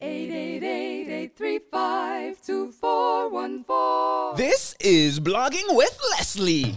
888-835-2414. This is Blogging with Leslie.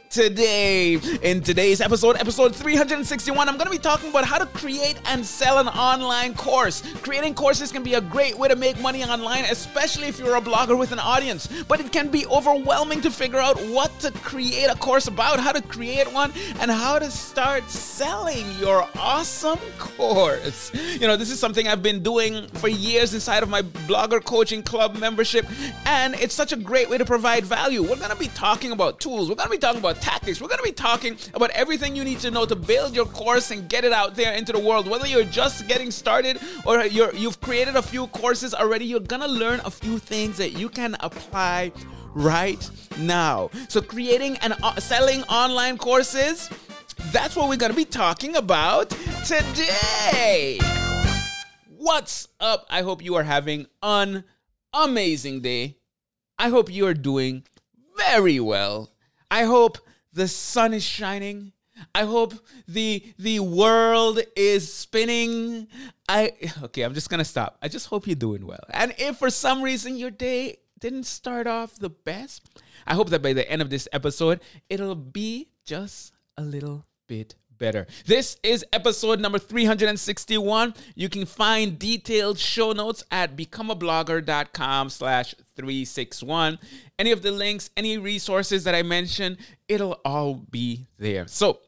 today. In today's episode, episode 361, I'm going to be talking about how to create and sell an online course. Creating courses can be a great way to make money online, especially if you're a blogger with an audience. But it can be overwhelming to figure out what to create a course about, how to create one, and how to start selling your awesome course. You know, this is something I've been doing for years inside of my Blogger Coaching Club membership, and it's such a great way to provide value. We're going to be talking about tools, we're going to be talking about tactics. We're going to be talking about everything you need to know to build your course and get it out there into the world. Whether you're just getting started or you're, you've created a few courses already, you're going to learn a few things that you can apply right now. So, creating and uh, selling online courses, that's what we're going to be talking about today. What's up? I hope you are having an amazing day. I hope you are doing very well. I hope the sun is shining. I hope the the world is spinning. I okay, I'm just gonna stop. I just hope you're doing well. And if for some reason your day didn't start off the best, I hope that by the end of this episode, it'll be just a little bit better. This is episode number 361. You can find detailed show notes at becomeablogger.com slash 361. Any of the links, any resources that I mentioned, it'll all be there. So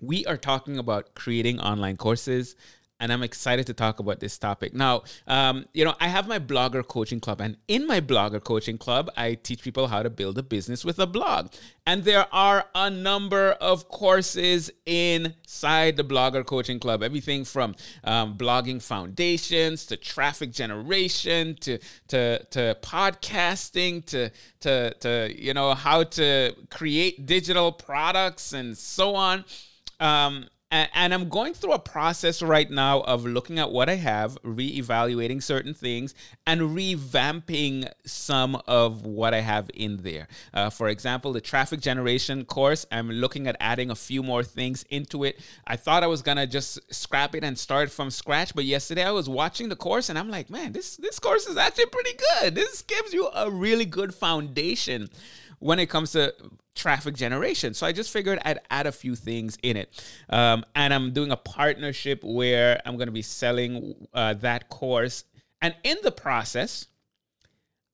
we are talking about creating online courses and I'm excited to talk about this topic. Now, um, you know, I have my blogger coaching club, and in my blogger coaching club, I teach people how to build a business with a blog. And there are a number of courses inside the blogger coaching club everything from um, blogging foundations to traffic generation to, to, to podcasting to, to, to, you know, how to create digital products and so on. Um, and, I'm going through a process right now of looking at what I have, reevaluating certain things, and revamping some of what I have in there. Uh, for example, the traffic generation course, I'm looking at adding a few more things into it. I thought I was gonna just scrap it and start from scratch, but yesterday I was watching the course and I'm like, man, this this course is actually pretty good. This gives you a really good foundation when it comes to traffic generation. So I just figured I'd add a few things in it. Um, and I'm doing a partnership where I'm going to be selling uh, that course. And in the process,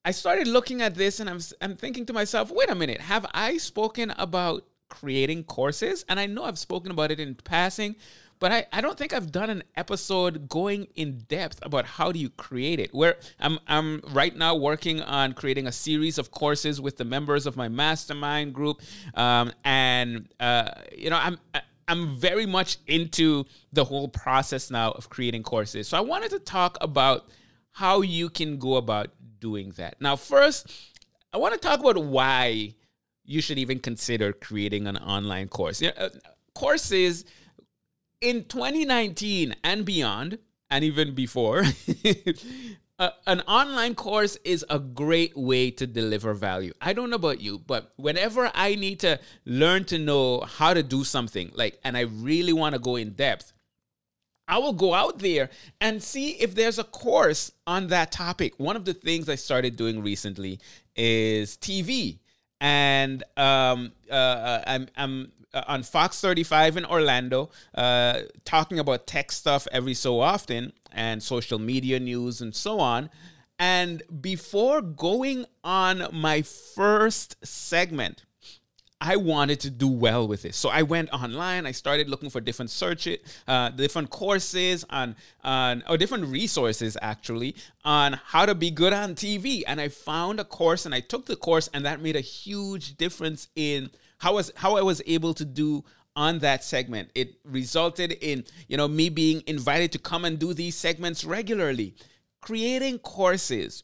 I started looking at this and I'm, I'm thinking to myself, wait a minute, have I spoken about creating courses? And I know I've spoken about it in passing, but I, I don't think I've done an episode going in depth about how do you create it. Where I'm I'm right now working on creating a series of courses with the members of my mastermind group, um, and uh, you know I'm. I'm very much into the whole process now of creating courses. So I wanted to talk about how you can go about doing that. Now, first, I want to talk about why you should even consider creating an online course. You know, uh, courses in 2019 and beyond, and even before, uh, an online course is a great way to deliver value. I don't know about you, but whenever I need to learn to know how to do something, like, and I really want to go in depth, I will go out there and see if there's a course on that topic. One of the things I started doing recently is TV. And um, uh, uh I'm, I'm uh, on Fox 35 in Orlando, uh, talking about tech stuff every so often and social media news and so on. And before going on my first segment, I wanted to do well with this. So I went online. I started looking for different search it, uh, different courses on on or different resources actually on how to be good on TV. And I found a course and I took the course, and that made a huge difference in how was how I was able to do on that segment. It resulted in, you know, me being invited to come and do these segments regularly. Creating courses,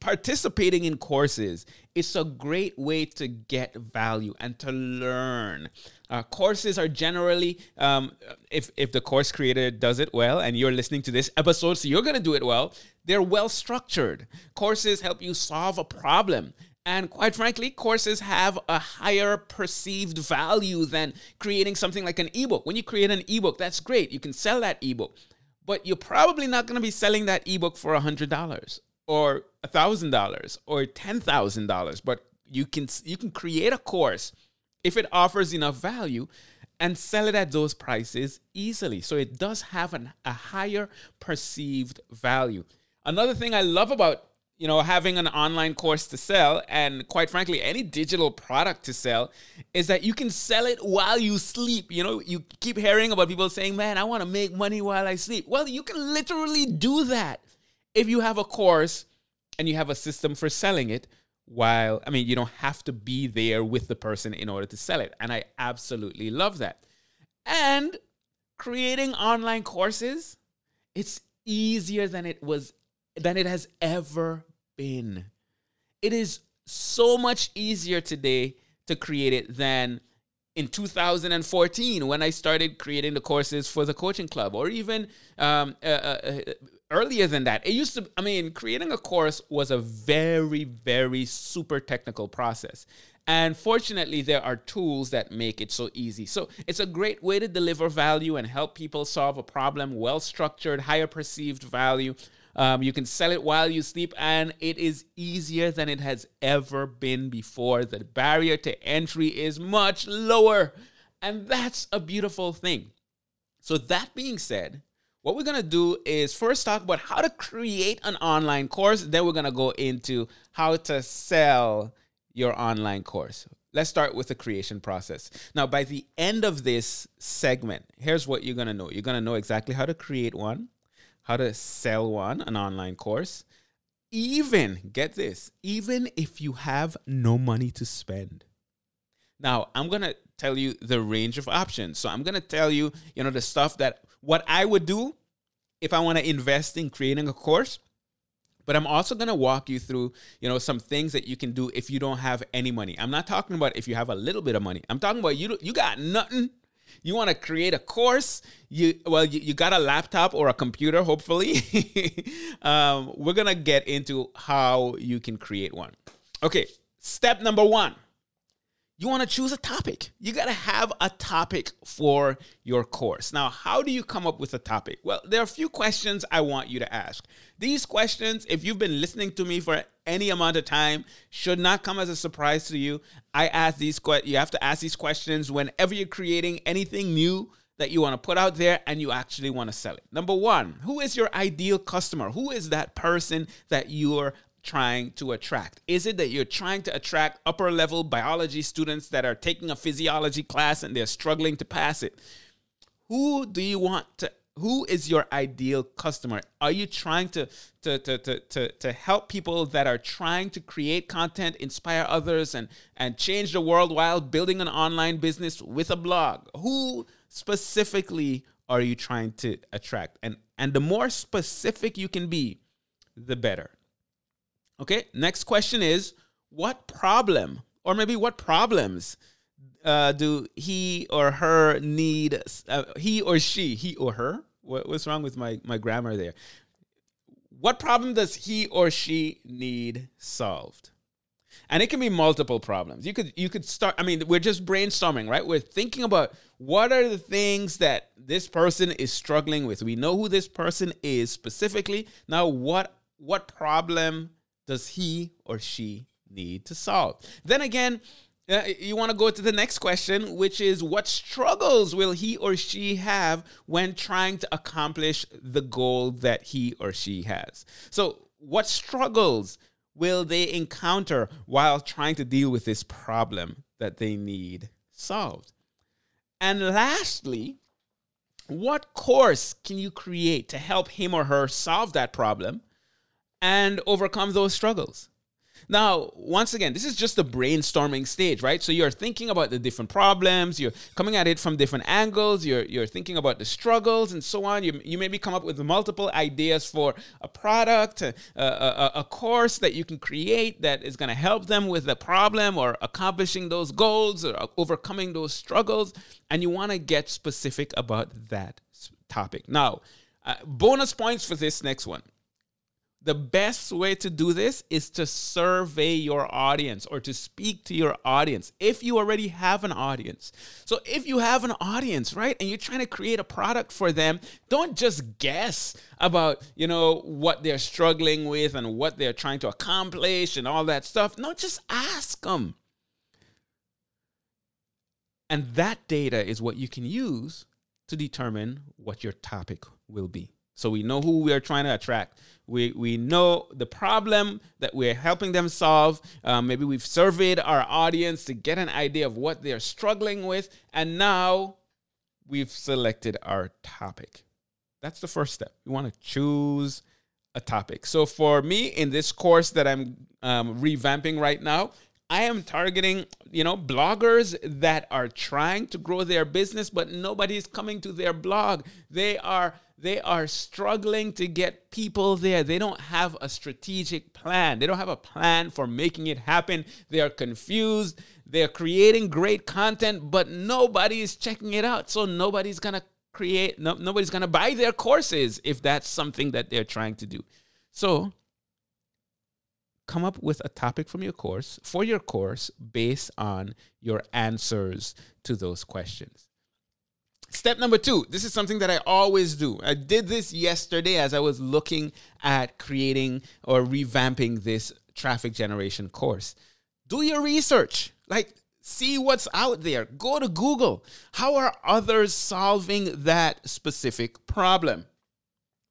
participating in courses is a great way to get value and to learn. Uh, courses are generally, um, if, if the course creator does it well and you're listening to this episode, so you're going to do it well, they're well structured. Courses help you solve a problem. And quite frankly, courses have a higher perceived value than creating something like an ebook. When you create an ebook, that's great. You can sell that ebook. But you're probably not going to be selling that ebook for $100 or $1,000 or $10,000, but you can you can create a course if it offers enough value and sell it at those prices easily. So it does have an, a higher perceived value. Another thing I love about you know, having an online course to sell and quite frankly, any digital product to sell is that you can sell it while you sleep. You know, you keep hearing about people saying, man, I want to make money while I sleep. Well, you can literally do that if you have a course and you have a system for selling it while, I mean, you don't have to be there with the person in order to sell it. And I absolutely love that. And creating online courses, it's easier than it was than it has ever been. It is so much easier today to create it than in 2014 when I started creating the courses for the coaching club, or even um, uh, uh, uh, earlier than that. It used to, I mean, creating a course was a very, very super technical process. And fortunately, there are tools that make it so easy. So it's a great way to deliver value and help people solve a problem, well structured, higher perceived value um, you can sell it while you sleep, and it is easier than it has ever been before. The barrier to entry is much lower, and that's a beautiful thing. So, that being said, what we're gonna do is first talk about how to create an online course, then we're gonna go into how to sell your online course. Let's start with the creation process. Now, by the end of this segment, here's what you're gonna know you're gonna know exactly how to create one how to sell one, an online course. Even, get this, even if you have no money to spend. Now, I'm going to tell you the range of options. So I'm going to tell you, you know, the stuff that what I would do if I want to invest in creating a course. But I'm also going to walk you through, you know, some things that you can do if you don't have any money. I'm not talking about if you have a little bit of money. I'm talking about you you got nothing you want to create a course? You well you, you got a laptop or a computer hopefully. Um, we're gonna get into how you can create one. Okay step number one you want to choose a topic. You got to have a topic for your course. Now, how do you come up with a topic? Well, there are a few questions I want you to ask. These questions, if you've been listening to me for any amount of time, should not come as a surprise to you. I ask these you have to ask these questions whenever you're creating anything new that you want to put out there and you actually want to sell it. Number one, who is your ideal customer? Who is that person that you're trying to attract? Is it that you're trying to attract upper level biology students that are taking a physiology class and they're struggling to pass it? Who do you want to who is your ideal customer? Are you trying to, to, to, to, to, to help people that are trying to create content, inspire others, and, and change the world while building an online business with a blog? Who specifically are you trying to attract? And, and the more specific you can be, the better. Okay, next question is what problem or maybe what problems uh, do he or her need? Uh, he or she, he or her? What, what's wrong with my, my grammar there? What problem does he or she need solved? And it can be multiple problems. You could you could start. I mean, we're just brainstorming, right? We're thinking about what are the things that this person is struggling with. We know who this person is specifically. Now, what what problem does he or she need to solve? Then again, uh, you want to go to the next question, which is what struggles will he or she have when trying to accomplish the goal that he or she has? So, what struggles will they encounter while trying to deal with this problem that they need solved? And lastly, what course can you create to help him or her solve that problem and overcome those struggles. Now, once again, this is just the brainstorming stage, right? So you're thinking about the different problems, you're coming at it from different angles, you're you're thinking about the struggles and so on. You, you maybe come up with multiple ideas for a product, a, a, a course that you can create that is going to help them with the problem or accomplishing those goals or overcoming those struggles, and you want to get specific about that topic. Now, uh, bonus points for this next one the best way to do this is to survey your audience or to speak to your audience if you already have an audience. So, if you have an audience, right, and you're trying to create a product for them, don't just guess about, you know, what they're struggling with and what they're trying to accomplish and all that stuff. No, just ask them. And that data is what you can use to determine what your topic will be. So we know who we are trying to attract. We, we know the problem that we're helping them solve. Um, maybe we've surveyed our audience to get an idea of what they're struggling with. And now we've selected our topic. That's the first step. We want to choose a topic. So for me, in this course that I'm um, revamping right now, I am targeting, you know, bloggers that are trying to grow their business, but nobody's coming to their blog. They are they are struggling to get people there. They don't have a strategic plan. They don't have a plan for making it happen. They are confused. They're creating great content, but nobody is checking it out. So nobody's going to create, no, nobody's going to buy their courses if that's something that they're trying to do. So come up with a topic from your course for your course based on your answers to those questions. Step number two, this is something that I always do. I did this yesterday as I was looking at creating or revamping this traffic generation course. Do your research. Like, see what's out there. Go to Google. How are others solving that specific problem?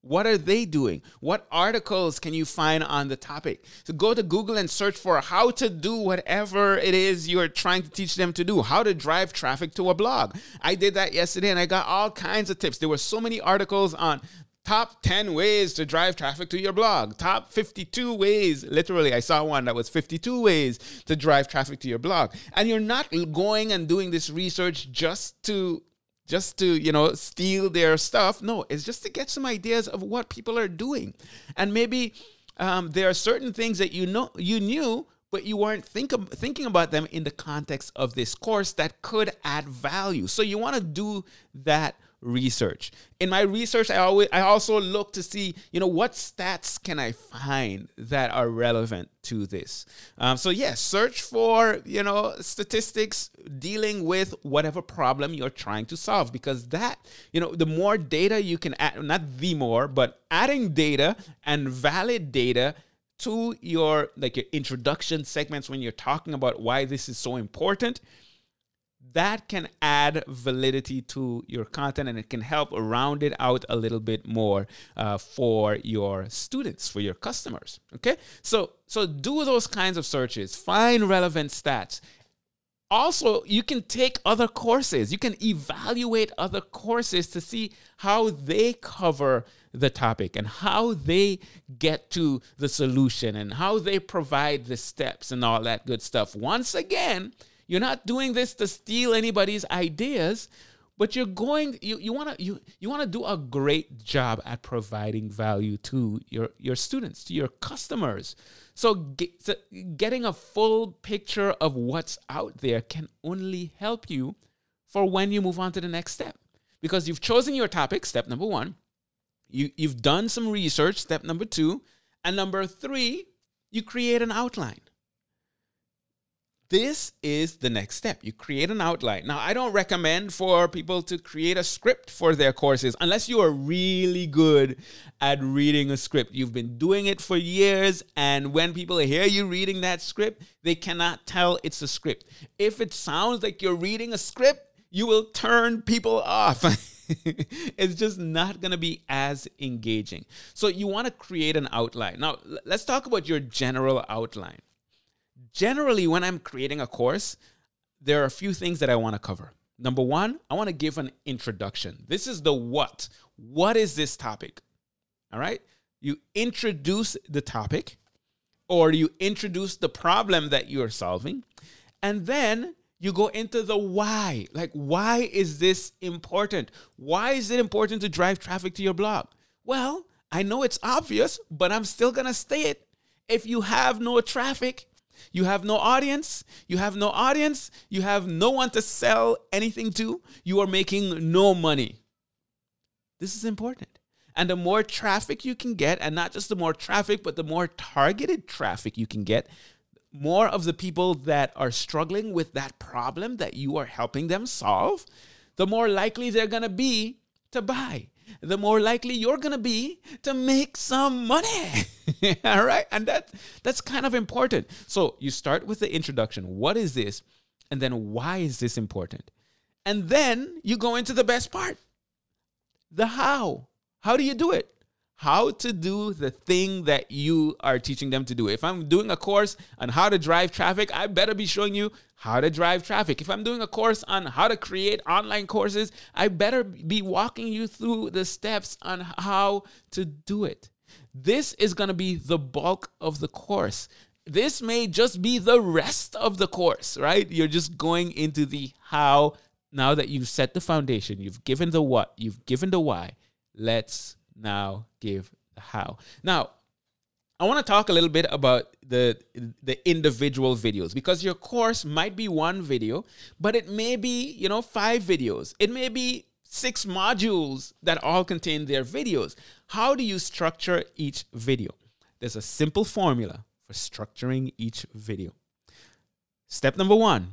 What are they doing? What articles can you find on the topic? So go to Google and search for how to do whatever it is you're trying to teach them to do, how to drive traffic to a blog. I did that yesterday and I got all kinds of tips. There were so many articles on top 10 ways to drive traffic to your blog, top 52 ways. Literally, I saw one that was 52 ways to drive traffic to your blog. And you're not going and doing this research just to just to you know steal their stuff. No it's just to get some ideas of what people are doing. And maybe um, there are certain things that you know you knew but you weren't think of, thinking about them in the context of this course that could add value. So you want to do that research. In my research, I always I also look to see, you know, what stats can I find that are relevant to this. Um, so yes, search for you know statistics dealing with whatever problem you're trying to solve because that you know the more data you can add, not the more, but adding data and valid data to your like your introduction segments when you're talking about why this is so important that can add validity to your content and it can help round it out a little bit more uh, for your students for your customers okay? So so do those kinds of searches find relevant stats. Also you can take other courses. You can evaluate other courses to see how they cover the topic and how they get to the solution and how they provide the steps and all that good stuff. Once again you're not doing this to steal anybody's ideas, but you're going you, you want to you, you want to do a great job at providing value to your your students, to your customers. So, get, so getting a full picture of what's out there can only help you for when you move on to the next step. Because you've chosen your topic, step number 1. You you've done some research, step number 2, and number 3, you create an outline. This is the next step. You create an outline. Now, I don't recommend for people to create a script for their courses unless you are really good at reading a script. You've been doing it for years, and when people hear you reading that script, they cannot tell it's a script. If it sounds like you're reading a script, you will turn people off. it's just not going to be as engaging. So, you want to create an outline. Now, let's talk about your general outline generally, when I'm creating a course, there are a few things that I want to cover. Number one, I want to give an introduction. This is the what. What is this topic? All right. You introduce the topic or you introduce the problem that you're solving. And then you go into the why. Like, why is this important? Why is it important to drive traffic to your blog? Well, I know it's obvious, but I'm still going to say it. If you have no traffic, you have no audience, you have no audience, you have no one to sell anything to, you are making no money. This is important. And the more traffic you can get, and not just the more traffic, but the more targeted traffic you can get, more of the people that are struggling with that problem that you are helping them solve, the more likely they're going to be to buy. The more likely you're going to be to make some money. All right? And that that's kind of important. So, you start with the introduction. What is this? And then why is this important? And then you go into the best part. The how. How do you do it? How to do the thing that you are teaching them to do. If I'm doing a course on how to drive traffic, I better be showing you how to drive traffic. If I'm doing a course on how to create online courses, I better be walking you through the steps on how to do it. This is going to be the bulk of the course. This may just be the rest of the course, right? You're just going into the how now that you've set the foundation, you've given the what, you've given the why. Let's now give the how. Now, I want to talk a little bit about the the individual videos because your course might be one video, but it may be, you know, five videos. It may be six modules that all contain their videos. How do you structure each video? There's a simple formula for structuring each video. Step number 1,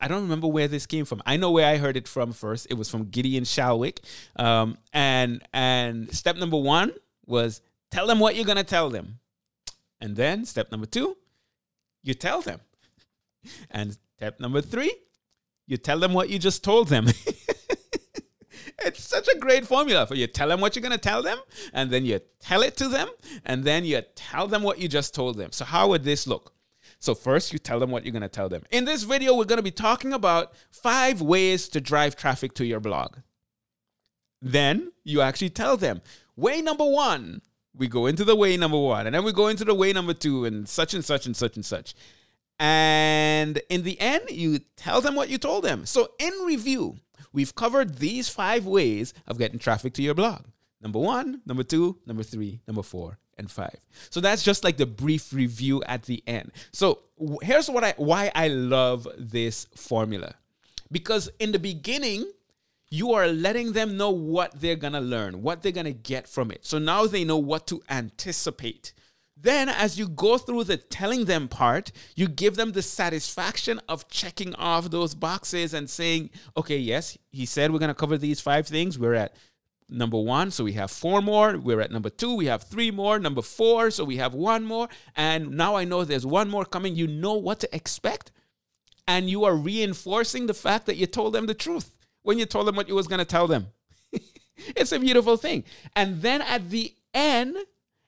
I don't remember where this came from. I know where I heard it from first. It was from Gideon Shalwick. Um, and and step number one was tell them what you're gonna tell them. And then step number two, you tell them. And step number three, you tell them what you just told them. it's such a great formula for you tell them what you're going to tell them and then you tell it to them and then you tell them what you just told them so how would this look so, first, you tell them what you're going to tell them. In this video, we're going to be talking about five ways to drive traffic to your blog. Then you actually tell them, way number one, we go into the way number one, and then we go into the way number two, and such and such and such and such. And in the end, you tell them what you told them. So, in review, we've covered these five ways of getting traffic to your blog number one, number two, number three, number four, and 5. So that's just like the brief review at the end. So here's what I why I love this formula. Because in the beginning, you are letting them know what they're going to learn, what they're going to get from it. So now they know what to anticipate. Then, as you go through the telling them part, you give them the satisfaction of checking off those boxes and saying, okay, yes, he said we're going to cover these five things. We're at number one. So we have four more. We're at number two. We have three more. Number four. So we have one more. And now I know there's one more coming. You know what to expect. And you are reinforcing the fact that you told them the truth when you told them what you was going to tell them. it's a beautiful thing. And then at the end,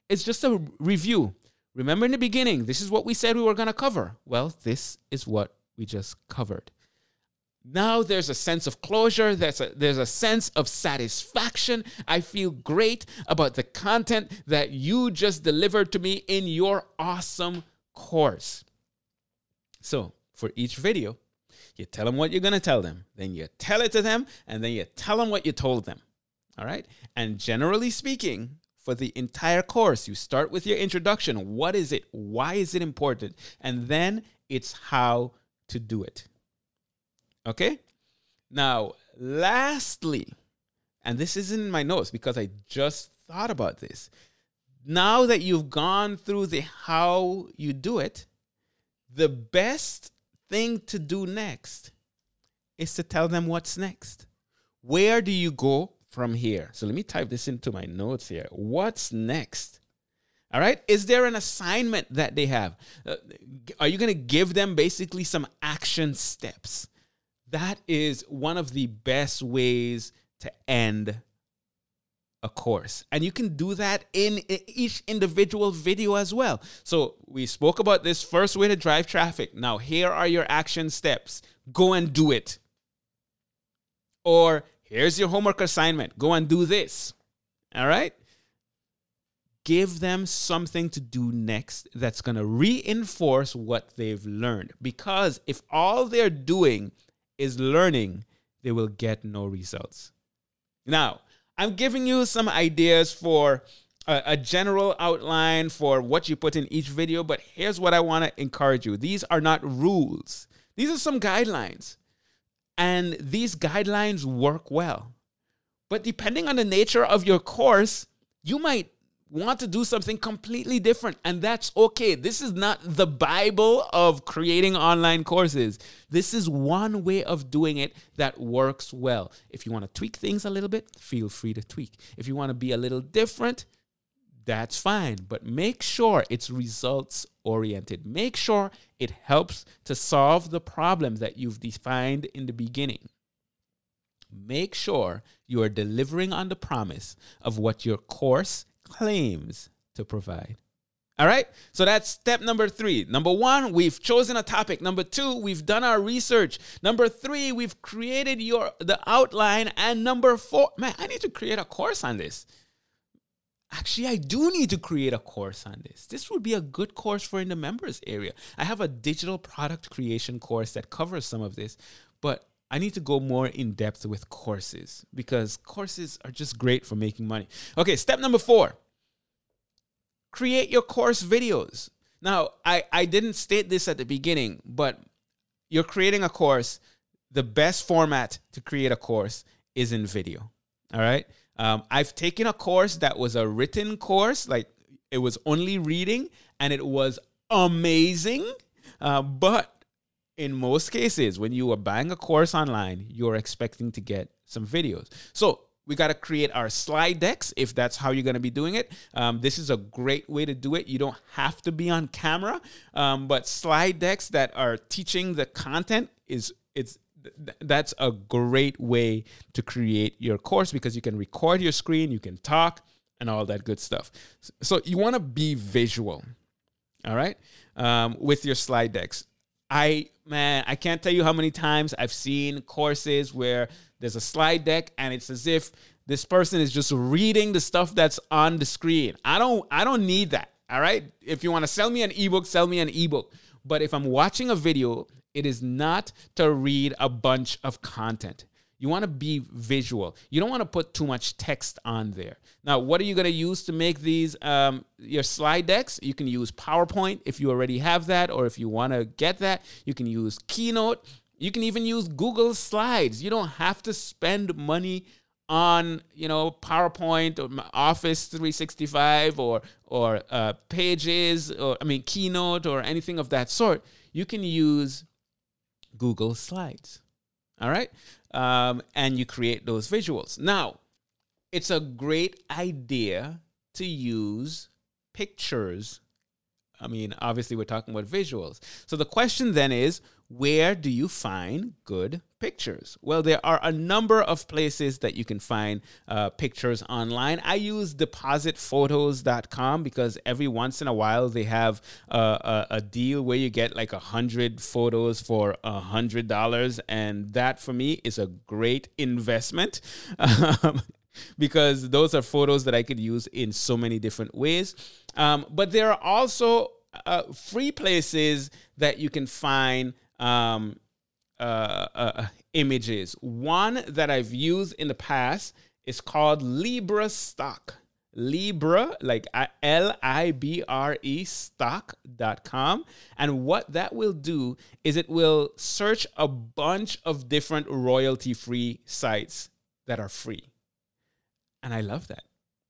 it's just a review. Remember in the beginning, this is what we said we were going to cover. Well, this is what we just covered now there's a sense of closure there's a there's a sense of satisfaction. I feel great about the content that you just delivered to me in your awesome course. So for each video you tell them what you're going to tell them then you tell it to them and then you tell them what you told them all right? And generally speaking for the entire course you start with your introduction what is it why is it important and then it's how to do it Okay? Now, lastly, and this isn't in my notes because I just thought about this. Now that you've gone through the how you do it, the best thing to do next is to tell them what's next. Where do you go from here? So let me type this into my notes here. What's next? All right. Is there an assignment that they have? Uh, are you going to give them basically some action steps? That is one of the best ways to end a course. And you can do that in each individual video as well. So we spoke about this first way to drive traffic. Now, here are your action steps. Go and do it. Or here's your homework assignment. Go and do this. All right? give them something to do next that's going to reinforce what they've learned. Because if all they're doing is learning, they will get no results. Now, I'm giving you some ideas for a, a, general outline for what you put in each video, but here's what I want to encourage you. These are not rules. These are some guidelines. And these guidelines work well. But depending on the nature of your course, you might want to do something completely different, and that's okay. This is not the Bible of creating online courses. This is one way of doing it that works well. If you want to tweak things a little bit, feel free to tweak. If you want to be a little different, that's fine. But make sure it's results oriented. Make sure it helps to solve the problem that you've defined in the beginning. Make sure you are delivering on the promise of what your course claims to provide. All right. So that's step number three. Number one, we've chosen a topic. Number two, we've done our research. Number three, we've created your the outline. And number four, man, I need to create a course on this actually i do need to create a course on this this would be a good course for in the members area i have a digital product creation course that covers some of this but i need to go more in depth with courses because courses are just great for making money. Okay step number four. Create your course videos. Now i i didn't state this at the beginning but you're creating a course. The best format to create a course is in video all right? Um, I've taken a course that was a written course, like it was only reading, and it was amazing. Uh, but in most cases, when you are buying a course online, you're expecting to get some videos. So we got to create our slide decks if that's how you're going to be doing it. Um, this is a great way to do it. You don't have to be on camera, um, but slide decks that are teaching the content is it's that's a great way to create your course because you can record your screen, you can talk, and all that good stuff. So you want to be visual, all right, um, with your slide decks. I man, I can't tell you how many times I've seen courses where there's a slide deck and it's as if this person is just reading the stuff that's on the screen. I don't I don't need that. All right? If you want to sell me an ebook, sell me an ebook. But if I'm watching a video it is not to read a bunch of content. You want to be visual. You don't want to put too much text on there. Now, what are you going to use to make these um, your slide decks? You can use PowerPoint if you already have that, or if you want to get that, you can use Keynote. You can even use Google Slides. You don't have to spend money on you know PowerPoint or Office 365 or or uh, Pages or I mean Keynote or anything of that sort. You can use Google Slides. All right. Um, and you create those visuals. Now, it's a great idea to use pictures. I mean, obviously, we're talking about visuals. So the question then is where do you find good pictures? Well, there are a number of places that you can find uh, pictures online. I use depositphotos.com because every once in a while they have a, a deal where you get like a hundred photos for a hundred dollars, and that for me is a great investment. Um, because those are photos that I could use in so many different ways. Um, but there are also uh, free places that you can find um, uh, uh, images. One that I've used in the past is called Libra Stock. Libra, like uh, L I B R E stock.com. And what that will do is it will search a bunch of different royalty free sites that are free. And I love that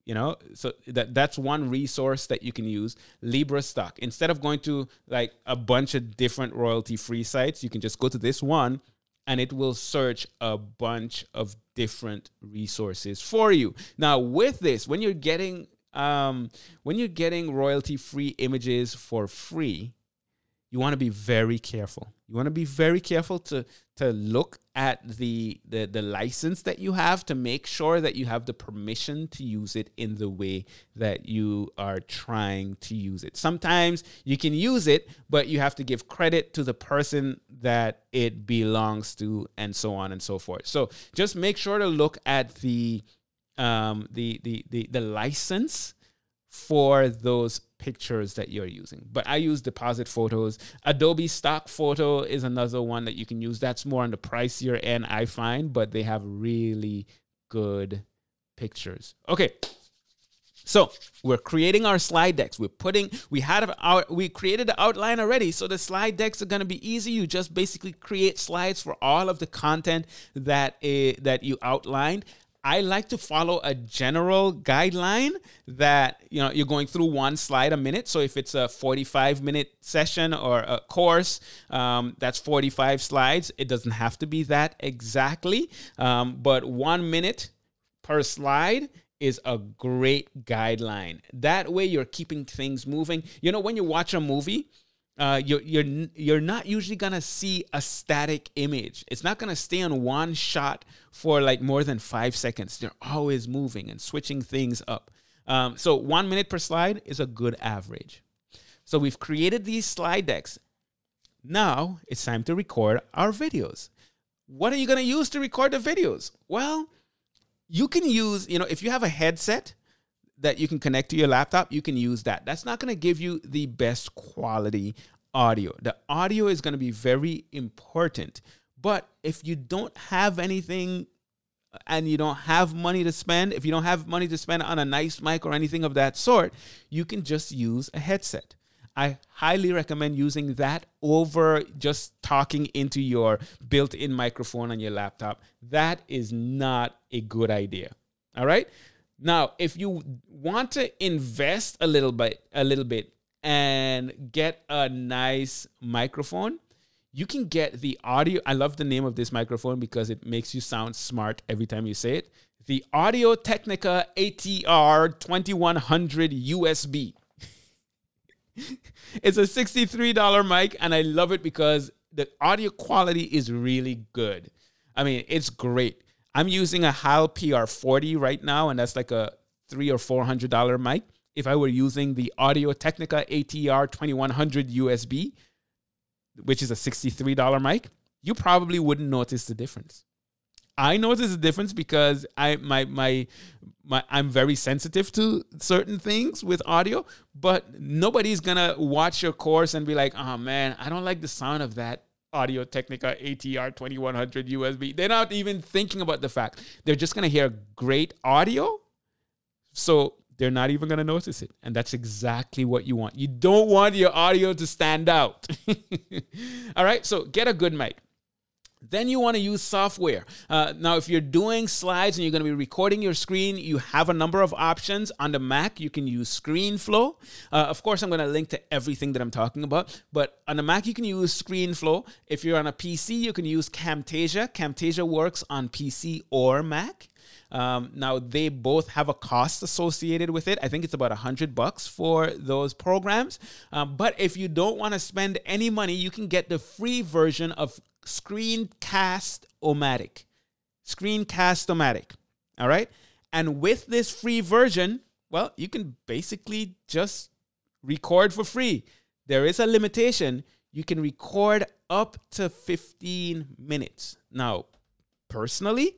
you know? So that that's one resource that you can use libra stock instead of going to like a bunch of different royalty free sites you can just go to this one and it will search a bunch of different resources for you. Now with this when you're getting um when you're getting royalty free images for free you want to be very careful. You want to be very careful to to look at the, the the license that you have to make sure that you have the permission to use it in the way that you are trying to use it. Sometimes you can use it, but you have to give credit to the person that it belongs to, and so on and so forth. So just make sure to look at the um, the, the the the license for those pictures that you're using. But I use deposit photos. Adobe stock photo is another one that you can use. That's more on the pricier end, I find, but they have really good pictures. Okay. So we're creating our slide decks. We're putting, we had our, we created the outline already. So the slide decks are going to be easy. You just basically create slides for all of the content that, uh, that you outlined. I like to follow a general guideline that you know you're going through one slide a minute. So if it's a 45 minute session or a course, um, that's 45 slides. It doesn't have to be that exactly, um, but one minute per slide is a great guideline. That way you're keeping things moving. You know when you watch a movie uh, you're you're you're not usually gonna see a static image. It's not gonna stay on one shot for like more than five seconds. They're always moving and switching things up. Um, so one minute per slide is a good average. So we've created these slide decks. Now it's time to record our videos. What are you gonna use to record the videos? Well, you can use you know if you have a headset that you can connect to your laptop, you can use that. That's not going to give you the best quality audio. The audio is going to be very important. But if you don't have anything uh, and you don't have money to spend, if you don't have money to spend on a nice mic or anything of that sort, you can just use a headset. I highly recommend using that over just talking into your built in microphone on your laptop. That is not a good idea. All right. Now, if you want to invest a little bit, a little bit, and get a nice microphone, you can get the audio. I love the name of this microphone because it makes you sound smart every time you say it. The Audio Technica ATR 2100 USB. it's a $63 mic, and I love it because the audio quality is really good. I mean, it's great. I'm using a Heil PR40 right now, and that's like a three or four hundred dollar mic. If I were using the Audio Technica ATR 2100 USB, which is a $63 mic, you probably wouldn't notice the difference. I notice the difference because I my my my I'm very sensitive to certain things with audio, but nobody's gonna watch your course and be like, "Oh man, I don't like the sound of that Audio Technica ATR 2100 USB. They're not even thinking about the fact. They're just going to hear great audio. So they're not even going to notice it. And that's exactly what you want. You don't want your audio to stand out. All right. So get a good mic. Then you want to use software. Uh, now, if you're doing slides and you're going to be recording your screen, you have a number of options. On the Mac, you can use ScreenFlow. Uh, of course, I'm going to link to everything that I'm talking about. But on the Mac, you can use ScreenFlow. If you're on a PC, you can use Camtasia. Camtasia works on PC or Mac. Um, now they both have a cost associated with it. I think it's about a hundred bucks for those programs. Um, but if you don't want to spend any money, you can get the free version of Screencast-O-Matic. Screencast-O-Matic. All right. And with this free version, well, you can basically just record for free. There is a limitation. You can record up to 15 minutes. Now, personally,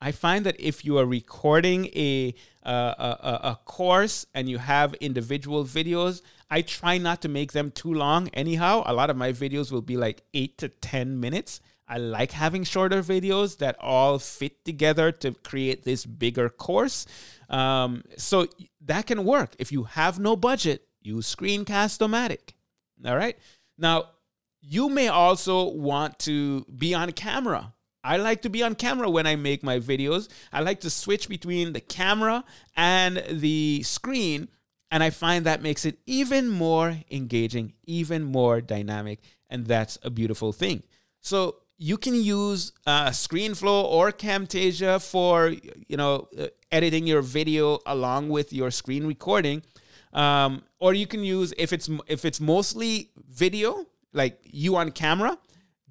I find that if you are recording a, uh, a, a course and you have individual videos, I try not to make them too long. Anyhow, a lot of my videos will be like eight to 10 minutes. I like having shorter videos that all fit together to create this bigger course. Um, so that can work. If you have no budget, use Screencast-O-Matic. All right. Now, you may also want to be on camera. I like to be on camera when I make my videos. I like to switch between the camera and the screen and I find that makes it even more engaging, even more dynamic. And that's a beautiful thing. So you can use uh, ScreenFlow or Camtasia for, you know, uh, editing your video along with your screen recording. Um, or you can use if it's if it's mostly video, like you on camera,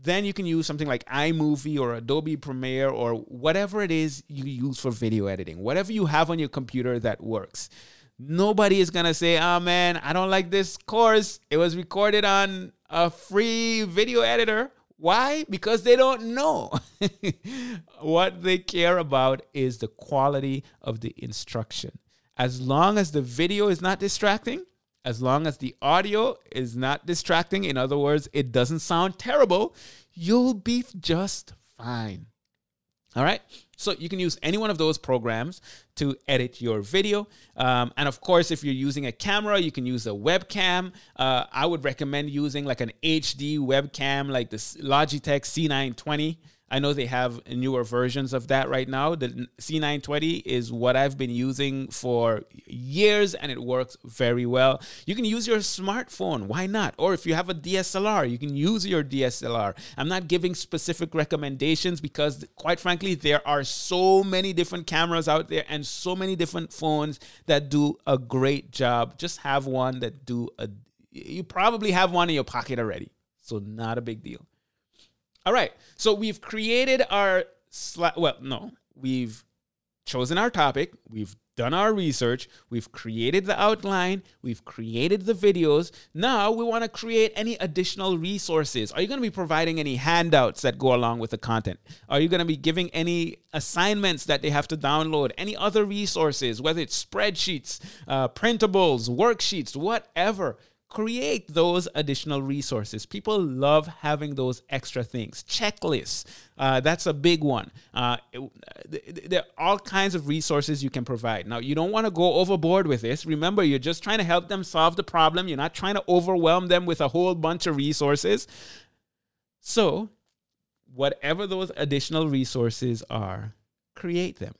then you can use something like iMovie or Adobe Premiere or whatever it is you use for video editing. Whatever you have on your computer that works. Nobody is to say, oh man, I don't like this course. It was recorded on a free video editor. Why? Because they don't know. what they care about is the quality of the instruction. as long as the video is not distracting, as long as the audio is not distracting, in other words, it doesn't sound terrible, you'll be just fine. All right. So you can use any one of those programs to edit your video. Um, and of course, if you're using a camera, you can use a webcam. Uh, I would recommend using like an HD webcam, like the Logitech C920. I know they have newer versions of that right now. The C920 is what I've been using for years and it works very well. You can use your smartphone, why not? Or if you have a DSLR, you can use your DSLR. I'm not giving specific recommendations because, quite frankly, there are so many different cameras out there and so many different phones that do a great job. Just have one that do a you probably have one in your pocket already. So not a big deal. All right. So we've created our well, no, we've chosen our topic, we've done our research, we've created the outline, we've created the videos. Now we want to create any additional resources. Are you going to be providing any handouts that go along with the content? Are you going to be giving any assignments that they have to download? Any other resources, whether it's spreadsheets, uh, printables, worksheets, whatever? Create those additional resources. People love having those extra things. Checklists, uh, that's a big one. Uh, it, there are all kinds of resources you can provide. Now, you don't want to go overboard with this. Remember, you're just trying to help them solve the problem, you're not trying to overwhelm them with a whole bunch of resources. So, whatever those additional resources are, create them.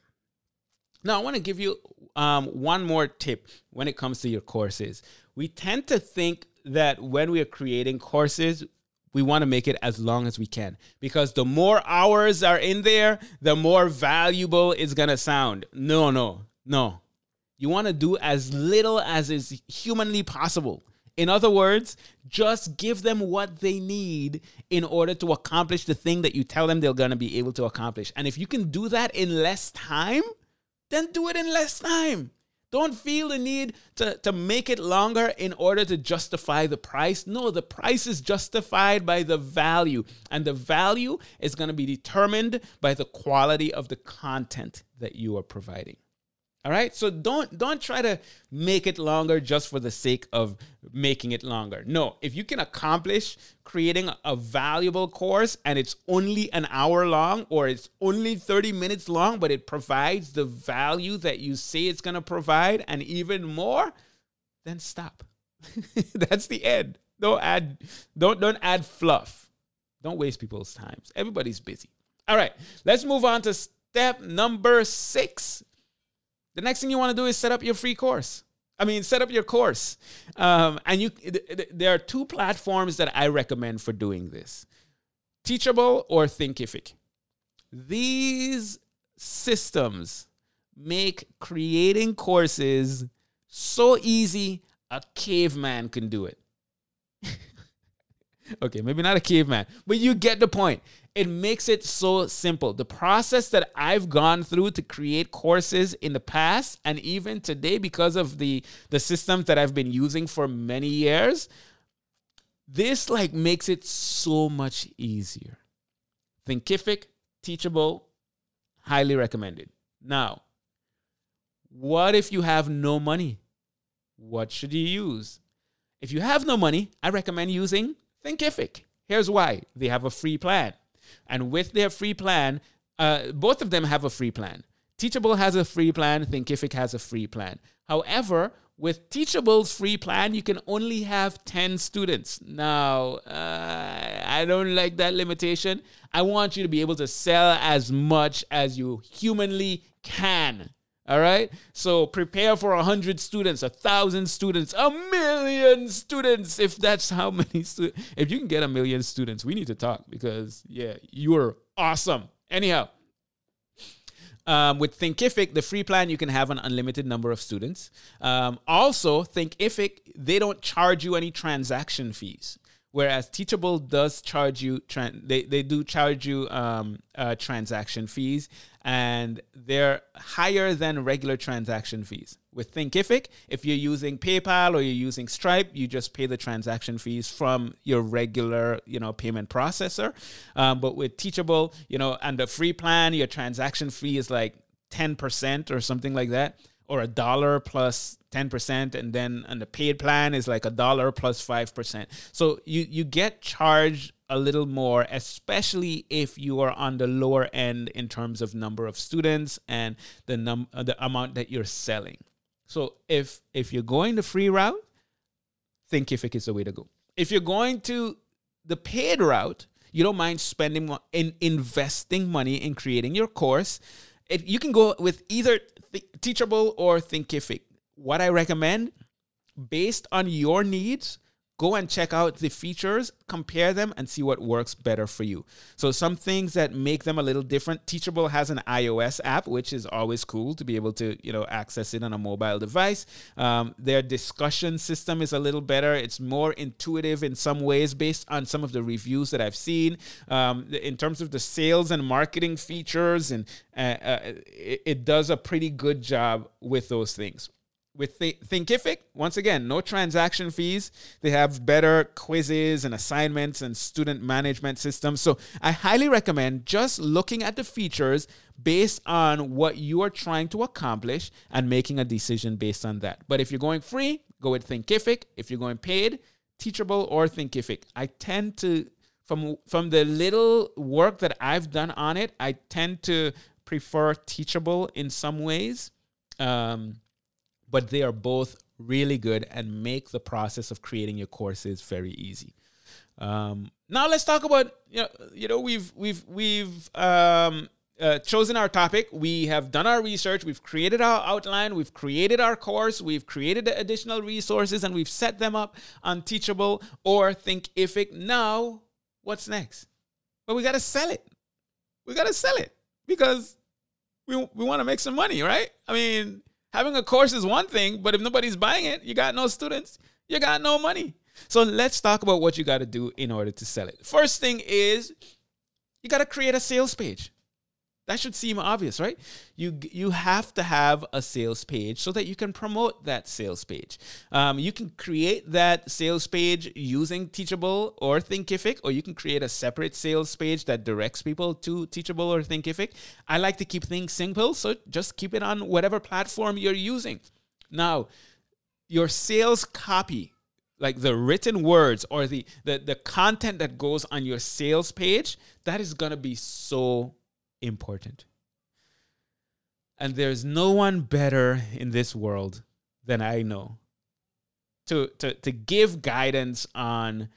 Now, I want to give you um, one more tip when it comes to your courses we tend to think that when we are creating courses, we want to make it as long as we can because the more hours are in there, the more valuable it's going to sound. No, no, no. You want to do as little as is humanly possible. In other words, just give them what they need in order to accomplish the thing that you tell them they're going to be able to accomplish. And if you can do that in less time, then do it in less time. Don't feel the need to, to make it longer in order to justify the price. No, the price is justified by the value, and the value is going to be determined by the quality of the content that you are providing. All right? So don't don't try to make it longer just for the sake of making it longer. No, if you can accomplish creating a valuable course and it's only an hour long or it's only 30 minutes long but it provides the value that you say it's going to provide and even more, then stop. That's the end. Don't add don't don't add fluff. Don't waste people's times. Everybody's busy. All right, let's move on to step number 6 the next thing you want to do is set up your free course. I mean, set up your course. Um, and you, th- th- there are two platforms that I recommend for doing this Teachable or Thinkific. These systems make creating courses so easy, a caveman can do it. okay, maybe not a caveman, but you get the point it makes it so simple. The process that I've gone through to create courses in the past and even today because of the the systems that I've been using for many years, this like makes it so much easier. Thinkific, teachable, highly recommended. Now, what if you have no money? What should you use? If you have no money, I recommend using Thinkific. Here's why they have a free plan. And with their free plan, uh, both of them have a free plan. Teachable has a free plan, Thinkific has a free plan. However, with Teachable's free plan, you can only have 10 students. Now, uh, I don't like that limitation. I want you to be able to sell as much as you humanly can. All right. So prepare for a hundred students, a thousand students, a million students. If that's how many students, if you can get a million students, we need to talk because yeah, you're awesome. Anyhow, um, with Thinkific, the free plan, you can have an unlimited number of students. Um, also, Thinkific, they don't charge you any transaction fees whereas teachable does charge you they, they do charge you um, uh, transaction fees and they're higher than regular transaction fees. With thinkific if you're using paypal or you're using stripe you just pay the transaction fees from your regular you know payment processor. Um, but with teachable you know the free plan your transaction fee is like 10% or something like that or a dollar plus 10% and then on the paid plan is like a dollar plus 5%. So you you get charged a little more especially if you are on the lower end in terms of number of students and the num uh, the amount that you're selling. So if if you're going the free route, Thinkific is the way to go. If you're going to the paid route, you don't mind spending in investing money in creating your course. It, you can go with either th- Teachable or Thinkific. What I recommend, based on your needs, go and check out the features, compare them, and see what works better for you. So, some things that make them a little different Teachable has an iOS app, which is always cool to be able to, you know, access it on a mobile device. Um, their discussion system is a little better. It's more intuitive in some ways based on some of the reviews that I've seen. Um, in terms of the sales and marketing features, and uh, uh, it, it does a pretty good job with those things with Th- Thinkific, once again, no transaction fees. They have better quizzes and assignments and student management systems. So I highly recommend just looking at the features based on what you are trying to accomplish and making a decision based on that. But if you're going free, go with Thinkific. If you're going paid, Teachable or Thinkific. I tend to from from the little work that I've done on it, I tend to prefer Teachable in some ways. Um, but they are both really good and make the process of creating your courses very easy. Um, now let's talk about you know, you know we've we've we've um, uh, chosen our topic. We have done our research. We've created our outline. We've created our course. We've created the additional resources and we've set them up on Teachable or Thinkific. Now, what's next? Well, we got to sell it. We got to sell it because we, we want to make some money, right? I mean, Having a course is one thing, but if nobody's buying it, you got no students, you got no money. So let's talk about what you got to do in order to sell it. First thing is you got to create a sales page. That should seem obvious, right? You you have to have a sales page so that you can promote that sales page. Um, you can create that sales page using Teachable or Thinkific, or you can create a separate sales page that directs people to Teachable or Thinkific. I like to keep things simple, so just keep it on whatever platform you're using. Now, your sales copy like the written words or the, the the content that goes on your sales page that is to be so important. And there's no one better in this world than I know to, to, to give guidance on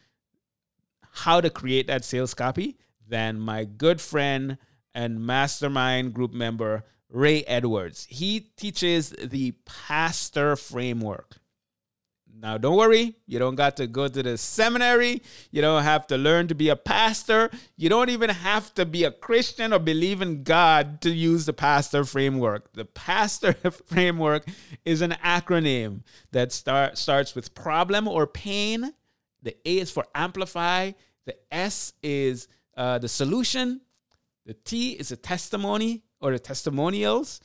how to create that sales copy than my good friend and mastermind group member, Ray Edwards. He teaches the pastor framework. Now, don't worry, you don't got to go to the seminary. You don't have to learn to be a pastor. You don't even have to be a Christian or believe in God to use the pastor framework. The pastor framework is an acronym that start, starts with problem or pain. The A is for amplify. The S is uh, the solution. The T is a testimony or the testimonials.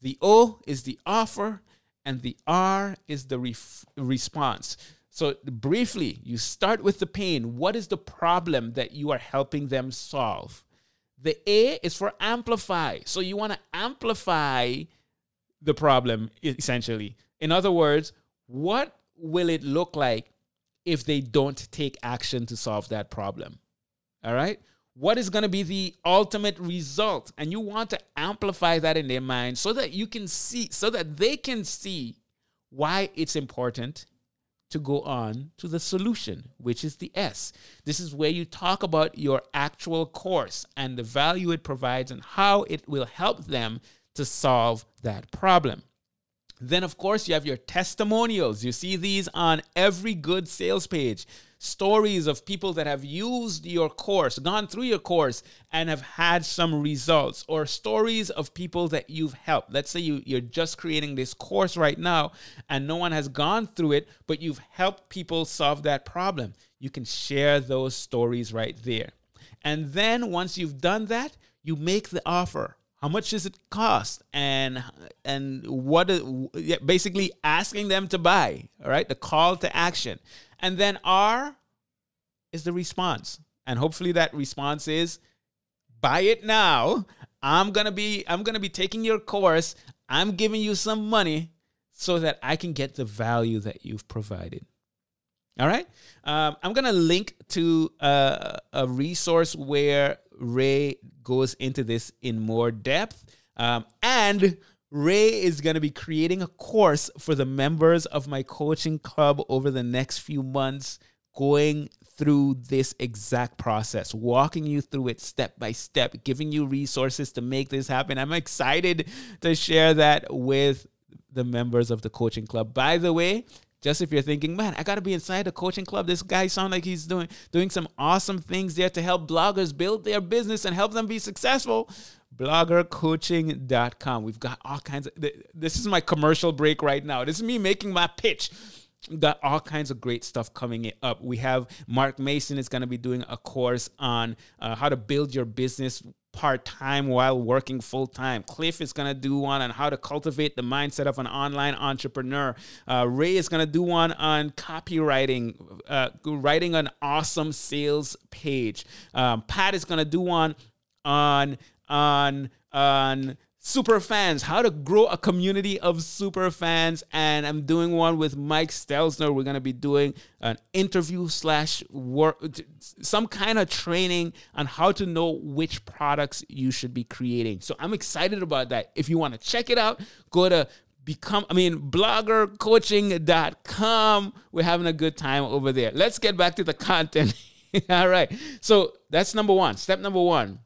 The O is the offer and the R is the ref- response. So, briefly, you start with the pain. What is the problem that you are helping them solve? The A is for amplify. So, you want to amplify the problem essentially. In other words, what will it look like if they don't take action to solve that problem? All right what is going to be the ultimate result. And you want to amplify that in their mind so that you can see so that they can see why it's important to go on to the solution which is the s. This is where you talk about your actual course and the value it provides and how it will help them to solve that problem then of course you have your testimonials you see these on every good sales page stories of people that have used your course, gone through your course, and have had some results, or stories of people that you've helped. Let's say you, you're just creating this course right now and no one has gone through it, but you've helped people solve that problem. You can share those stories right there. And then once you've done that, you make the offer how much does it cost and and what basically asking them to buy all right the call to action and then R is the response. And hopefully that response is buy it now. I'm to be I'm to be taking your course. I'm giving you some money so that I can get the value that you've provided. All right. Um, I'm to link to uh, a resource where Ray goes into this in more depth. Um, and Ray is going to be creating a course for the members of my coaching club over the next few months, going through this exact process, walking you through it step by step, giving you resources to make this happen. I'm excited to share that with the members of the coaching club. By the way, just if you're thinking, man, I gotta be inside the coaching club. This guy sounds like he's doing doing some awesome things there to help bloggers build their business and help them be successful. Bloggercoaching.com. We've got all kinds of this is my commercial break right now. This is me making my pitch got all kinds of great stuff coming up. We have Mark Mason is going to be doing a course on uh, how to build your business part time while working full time. Cliff is going to do one on how to cultivate the mindset of an online entrepreneur. Uh, Ray is going to do one on copywriting, uh, writing an awesome sales page. Um, Pat is going to do one on on on super fans, how to grow a community of super fans. And I'm doing one with Mike Stelzner. We're going to be doing an interview slash work, some kind of training on how to know which products you should be creating. So I'm excited about that. If you want to check it out, go to become i mean bloggercoaching.com we're having a good time over there let's get back to the content all right so that's number one step number one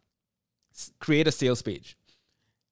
create a sales page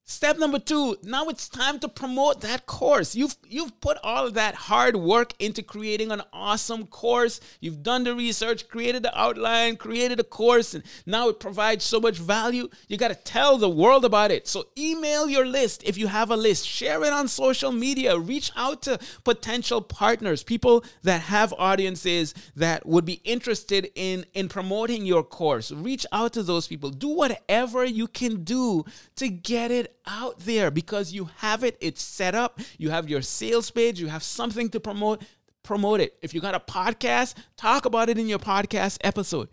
Step number two, now it's time to promote that course. You've you've put all of that hard work into creating an awesome course. You've done the research, created the outline, created a course, and now it provides so much value. You got to tell the world about it. So email your list if you have a list, share it on social media, reach out to potential partners, people that have audiences that would be interested in in promoting your course. Reach out to those people. Do whatever you can do to get it out there because you have it, it's set up, you have your sales page, you have something to promote, promote it. If you got a podcast, talk about it in your podcast episode.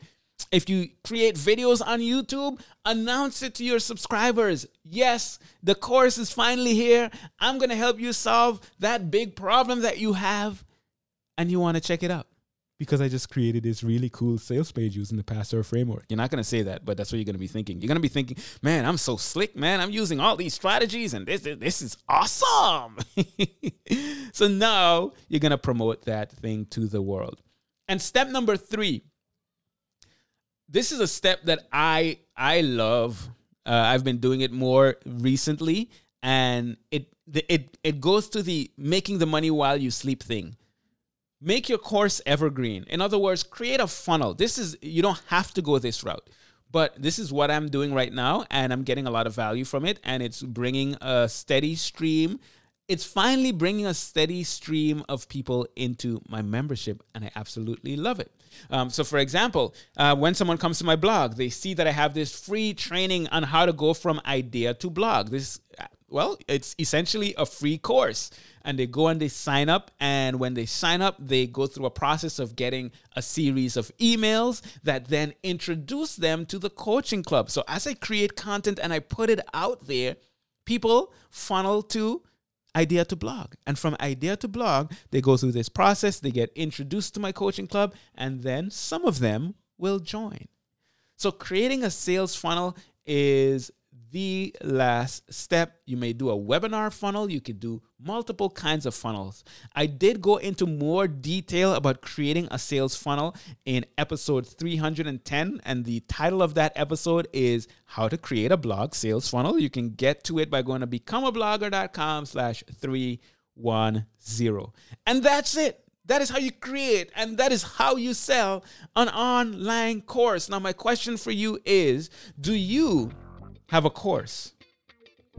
If you create videos on YouTube, announce it to your subscribers. Yes, the course is finally here. I'm going to help you solve that big problem that you have, and you want to check it out because I just created this really cool sales page using the Pastor framework. You're not going to say that, but that's what you're going to be thinking. You're going to be thinking, man, I'm so slick, man. I'm using all these strategies and this, this is awesome. so now you're going to promote that thing to the world. And step number three, this is a step that I I love. Uh, I've been doing it more recently, and it it it goes to the making the money while you sleep thing make your course evergreen. In other words, create a funnel. This is, you don't have to go this route, but this is what I'm doing right now, and I'm getting a lot of value from it, and it's bringing a steady stream. It's finally bringing a steady stream of people into my membership, and I absolutely love it. Um, so, for example, uh, when someone comes to my blog, they see that I have this free training on how to go from idea to blog. This, well, it's essentially a free course and they go and they sign up. And when they sign up, they go through a process of getting a series of emails that then introduce them to the coaching club. So as I create content and I put it out there, people funnel to idea to blog. And from idea to blog, they go through this process, they get introduced to my coaching club, and then some of them will join. So creating a sales funnel is the last step. You may do a webinar funnel, you could do multiple kinds of funnels. I did go into more detail about creating a sales funnel in episode 310, and the title of that episode is How to Create a Blog Sales Funnel. You can get to it by going to becomeablogger.com slash 310. And that's it. That is how you create and that is how you sell an online course. Now, my question for you is Do you have a course?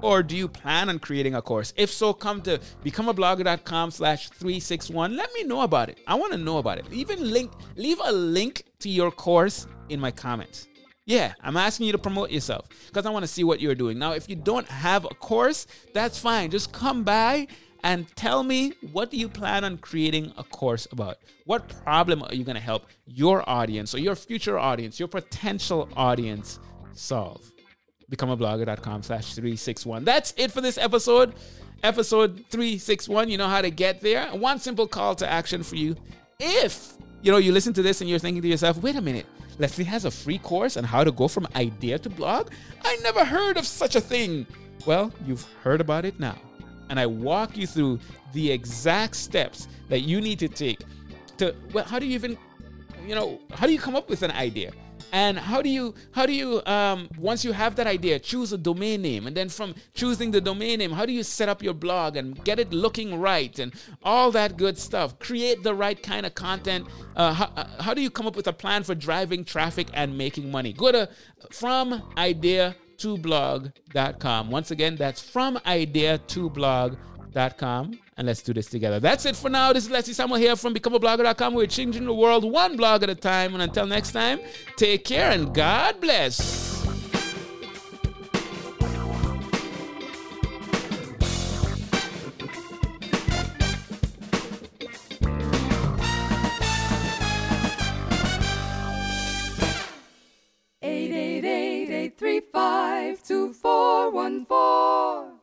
Or do you plan on creating a course? If so, come to becomeablogger.com slash 361. Let me know about it. I want to know about it. Even link, leave a link to your course in my comments. Yeah, I'm asking you to promote yourself because I want to see what you're doing. Now, if you don't have a course, that's fine. Just come by and tell me what do you plan on creating a course about? What problem are you going to help your audience or your future audience, your potential audience solve? becomeablogger.com slash 361. That's it for this episode. Episode 361. You know how to get there. One simple call to action for you. If you know you listen to this and you're thinking to yourself, wait a minute, Leslie has a free course on how to go from idea to blog. I never heard of such a thing. Well, you've heard about it now. And I walk you through the exact steps that you need to take to well, how do you even you know, how do you come up with an idea? And how do you how do you um, once you have that idea choose a domain name. And then from choosing the domain name how do you set up your blog and get it looking right and all that good stuff? Create the right kind of content. Uh, how, uh, how do you come up with a plan for driving traffic and making money? Go to from idea to blog.com once again that's from idea to blog.com becomeablogger.com and let's do this together. That's it for now. This is Leslie Samuel here from becomeablogger.com. We're changing the world one blog at a time. And until next time, take care and God bless. Eight eight eight eight three five two four one four.